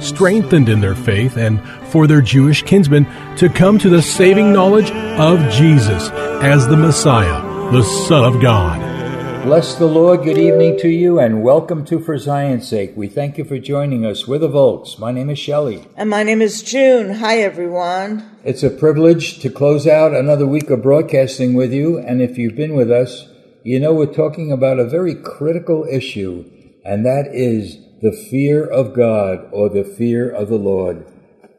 strengthened in their faith and for their Jewish kinsmen to come to the saving knowledge of Jesus as the Messiah, the Son of God. Bless the Lord. Good evening to you and welcome to For Zion's Sake. We thank you for joining us. We're the Volks. My name is Shelly. And my name is June. Hi, everyone. It's a privilege to close out another week of broadcasting with you. And if you've been with us, you know we're talking about a very critical issue, and that is the fear of God or the fear of the Lord.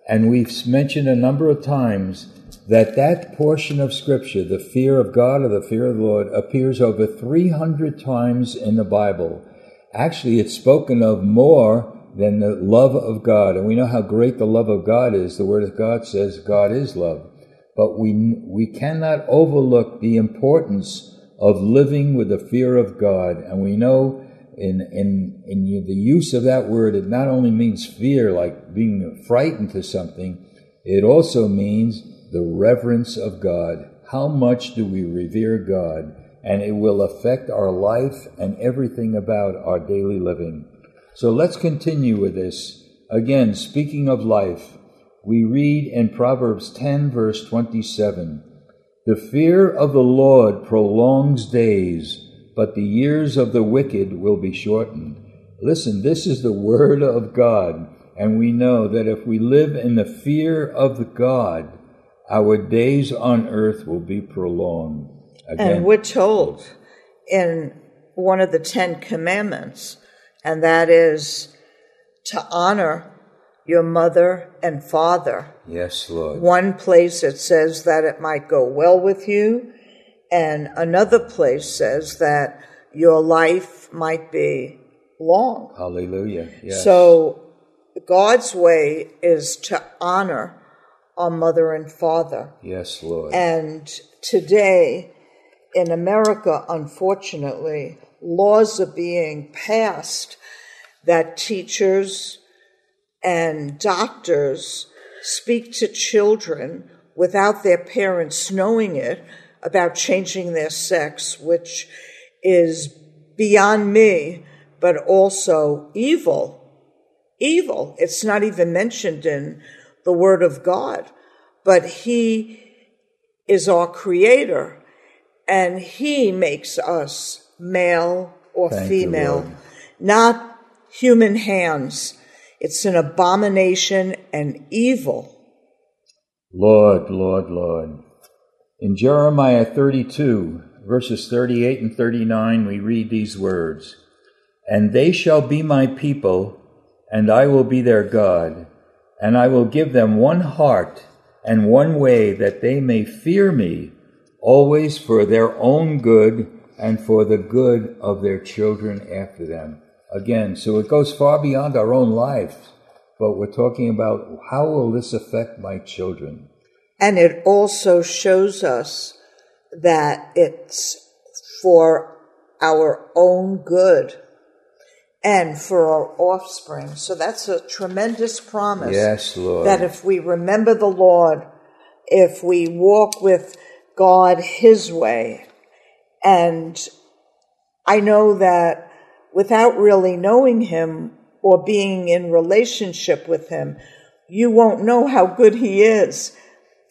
And we've mentioned a number of times that that portion of Scripture, the fear of God or the fear of the Lord, appears over 300 times in the Bible. Actually, it's spoken of more than the love of God. And we know how great the love of God is. The Word of God says God is love. But we, we cannot overlook the importance of living with the fear of God. And we know in, in, in the use of that word, it not only means fear, like being frightened to something, it also means the reverence of God. How much do we revere God? And it will affect our life and everything about our daily living. So let's continue with this. Again, speaking of life, we read in Proverbs 10, verse 27 The fear of the Lord prolongs days but the years of the wicked will be shortened. Listen, this is the word of God, and we know that if we live in the fear of the God, our days on earth will be prolonged. Again, and we're told in one of the Ten Commandments, and that is to honor your mother and father. Yes, Lord. One place it says that it might go well with you, and another place says that your life might be long. Hallelujah. Yes. So God's way is to honor our mother and father. Yes, Lord. And today in America, unfortunately, laws are being passed that teachers and doctors speak to children without their parents knowing it about changing their sex, which is beyond me, but also evil. Evil. It's not even mentioned in the Word of God, but He is our Creator, and He makes us male or Thank female, you, not human hands. It's an abomination and evil. Lord, Lord, Lord. In Jeremiah 32, verses 38 and 39, we read these words And they shall be my people, and I will be their God, and I will give them one heart and one way that they may fear me, always for their own good and for the good of their children after them. Again, so it goes far beyond our own life, but we're talking about how will this affect my children? And it also shows us that it's for our own good. and for our offspring. So that's a tremendous promise. Yes, Lord. That if we remember the Lord, if we walk with God His way, and I know that without really knowing Him or being in relationship with Him, you won't know how good He is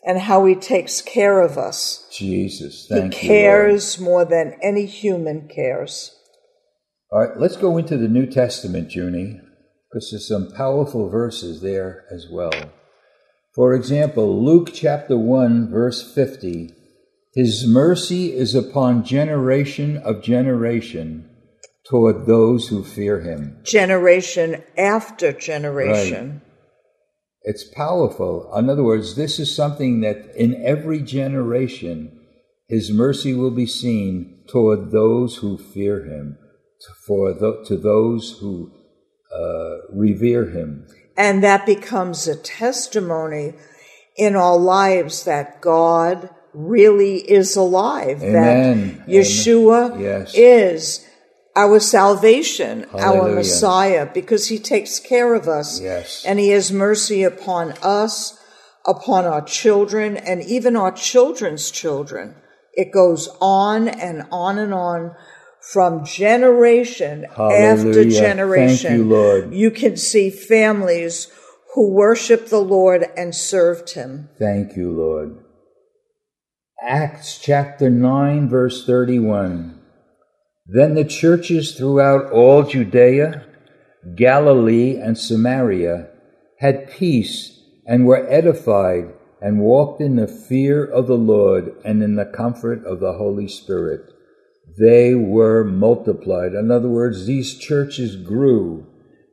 and how He takes care of us. Jesus, He thank you. cares more than any human cares. All right, let's go into the New Testament, Junie, because there's some powerful verses there as well. For example, Luke chapter 1, verse 50 His mercy is upon generation of generation toward those who fear him. Generation after generation. It's powerful. In other words, this is something that in every generation, his mercy will be seen toward those who fear him, for th- to those who uh, revere him. And that becomes a testimony in our lives that God really is alive. Amen. That Yeshua Amen. Yes. is our salvation, our Messiah, because he takes care of us. Yes. And he has mercy upon us, upon our children, and even our children's children. It goes on and on and on from generation after generation. Thank you, Lord. You can see families who worship the Lord and served him. Thank you, Lord. Acts chapter 9, verse 31. Then the churches throughout all Judea, Galilee, and Samaria had peace and were edified and walked in the fear of the Lord and in the comfort of the Holy Spirit. They were multiplied. In other words, these churches grew.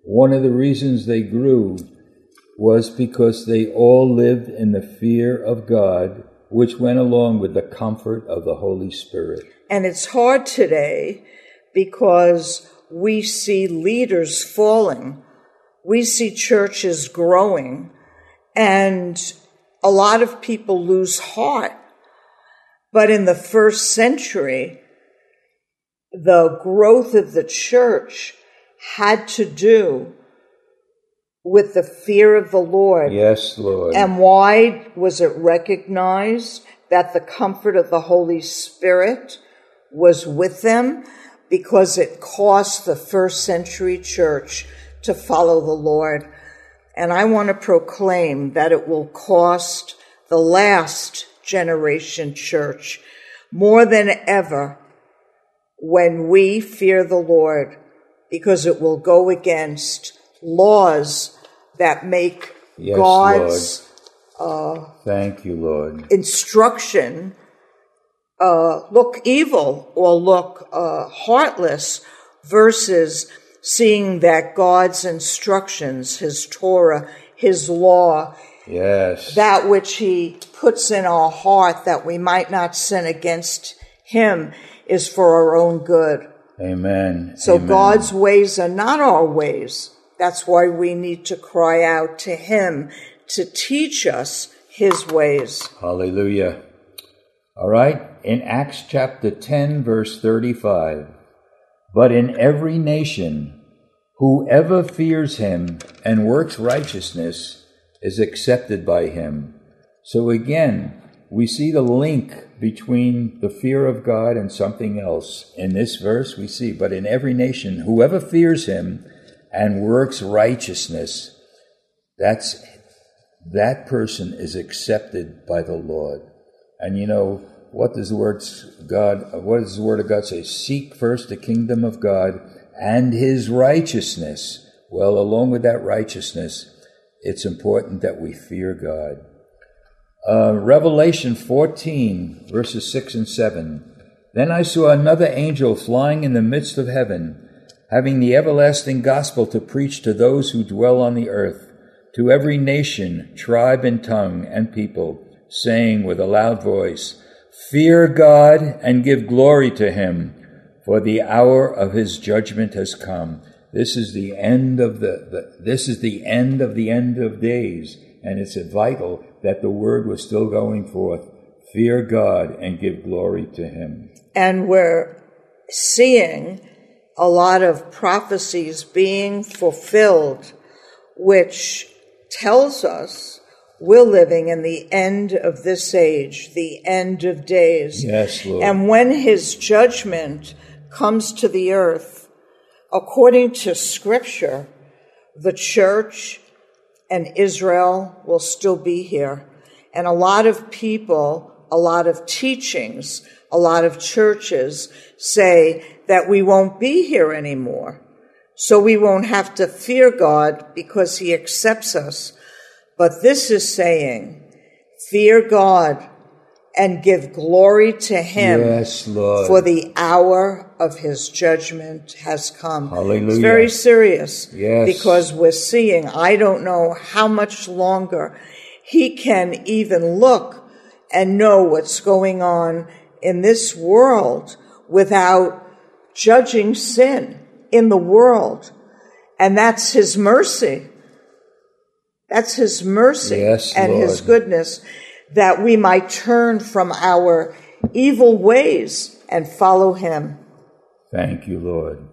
One of the reasons they grew was because they all lived in the fear of God, which went along with the comfort of the Holy Spirit. And it's hard today because we see leaders falling. We see churches growing and a lot of people lose heart. But in the first century, the growth of the church had to do with the fear of the Lord. Yes, Lord. And why was it recognized that the comfort of the Holy Spirit was with them? Because it cost the first century church to follow the Lord. And I want to proclaim that it will cost the last generation church more than ever when we fear the Lord, because it will go against laws that make Yes, God's Thank you, Lord. instruction uh, look evil or look uh, heartless versus seeing that God's instructions, His Torah, His law, Yes. that which He puts in our heart that we might not sin against Him is for our own good. Amen. So Amen. God's ways are not our ways. That's why we need to cry out to Him to teach us His ways. Hallelujah. All right. In Acts chapter 10, verse 35. But in every nation, whoever fears him and works righteousness is accepted by him. So again, we see the link between the fear of God and something else. In this verse, we see, but in every nation, whoever fears him and works righteousness, that's that person is accepted by the Lord. And you know, what does the word God what does the word of God say? Seek first the kingdom of God and his righteousness. Well, along with that righteousness, it's important that we fear God. Uh, Revelation 14, verses 6 and 7. Then I saw another angel flying in the midst of heaven, having the everlasting gospel to preach to those who dwell on the earth, to every nation, tribe, and tongue, and people, saying with a loud voice, Fear God and give glory to him, for the hour of his judgment has come. This is the end of the, the this is the end of the end of days, and it's vital that the word was still going forth. Fear God and give glory to him. And we're seeing a lot of prophecies being fulfilled, which tells us we're living in the end of this age, the end of days. Yes, Lord. And when his judgment comes to the earth, according to scripture, the church and Israel will still be here. And a lot of people, a lot of teachings, a lot of churches say that we won't be here anymore. So we won't have to fear God because he accepts us. But this is saying, fear God and give glory to him. Yes, Lord. For the hour of his judgment has come. Hallelujah. It's very serious. Yes. Because we're seeing, I don't know how much longer he can even look and know what's going on in this world without judging sin in the world. And that's his mercy. That's his mercy Yes, and his goodness that we might turn from our evil ways and follow him. Thank you, Lord.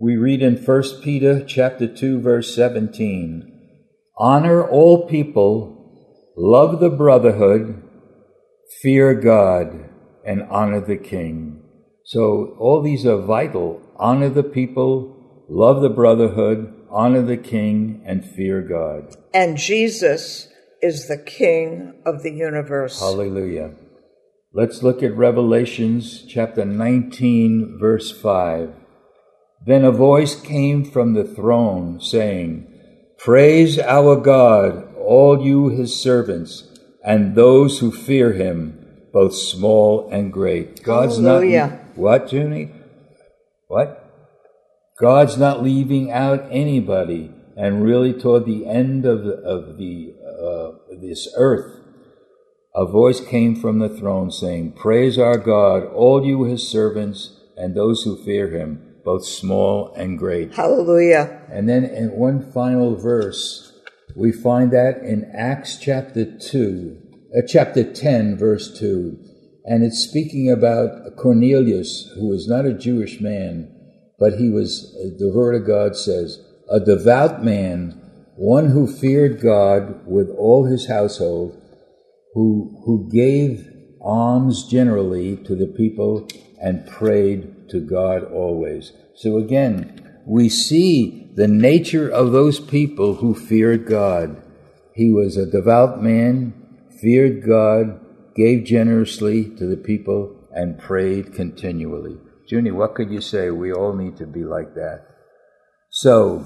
We read in 1 Peter chapter 2 verse 17, honor all people, love the brotherhood, fear God, and honor the king. So all these are vital. Honor the people, love the brotherhood, honor the king, and fear God. And Jesus is the King of the universe. Hallelujah. Let's look at Revelations chapter 19, verse 5. Then a voice came from the throne saying, Praise our God, all you his servants, and those who fear him, both small and great. God's Hallelujah. not. What, Junie? What? God's not leaving out anybody. And really, toward the end of the, of the uh, this earth, a voice came from the throne saying, Praise our God, all you his servants, and those who fear him, both small and great. Hallelujah. And then in one final verse, we find that in Acts chapter 2, uh, chapter 10, verse 2. And it's speaking about Cornelius, who was not a Jewish man, but he was, uh, the word of God says, a devout man, one who feared God with all his household, who, who gave alms generally to the people and prayed to God always. So again, we see the nature of those people who feared God. He was a devout man, feared God, gave generously to the people, and prayed continually. Junie, what could you say? We all need to be like that. So,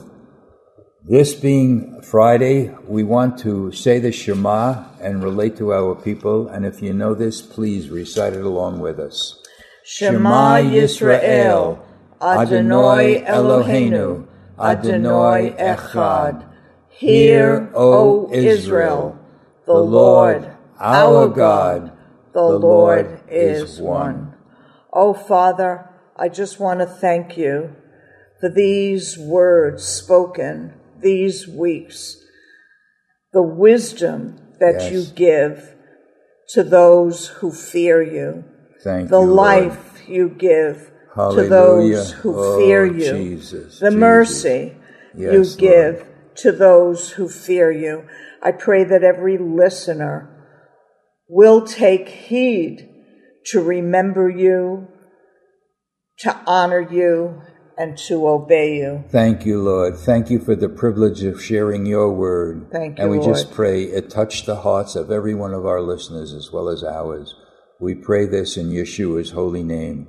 this being Friday, we want to say the Shema and relate to our people. And if you know this, please recite it along with us. Shema Yisrael, Adonai Eloheinu, Adonai Echad. Hear, O Israel, the Lord, our God, the Lord is one. Oh, Father, I just want to thank you for these words spoken these weeks, the wisdom that Yes. you give to those who fear you, Thank the you. Lord. life you give to those who Oh, fear you, Jesus, the Jesus. mercy Yes, you Lord. give to those who fear you. I pray that every listener will take heed to remember you, to honor you, and to obey you. Thank you, Lord. Thank you for the privilege of sharing your word. Thank you. And we just pray it touch the hearts of every one of our listeners as well as ours. We pray this in Yeshua's holy name.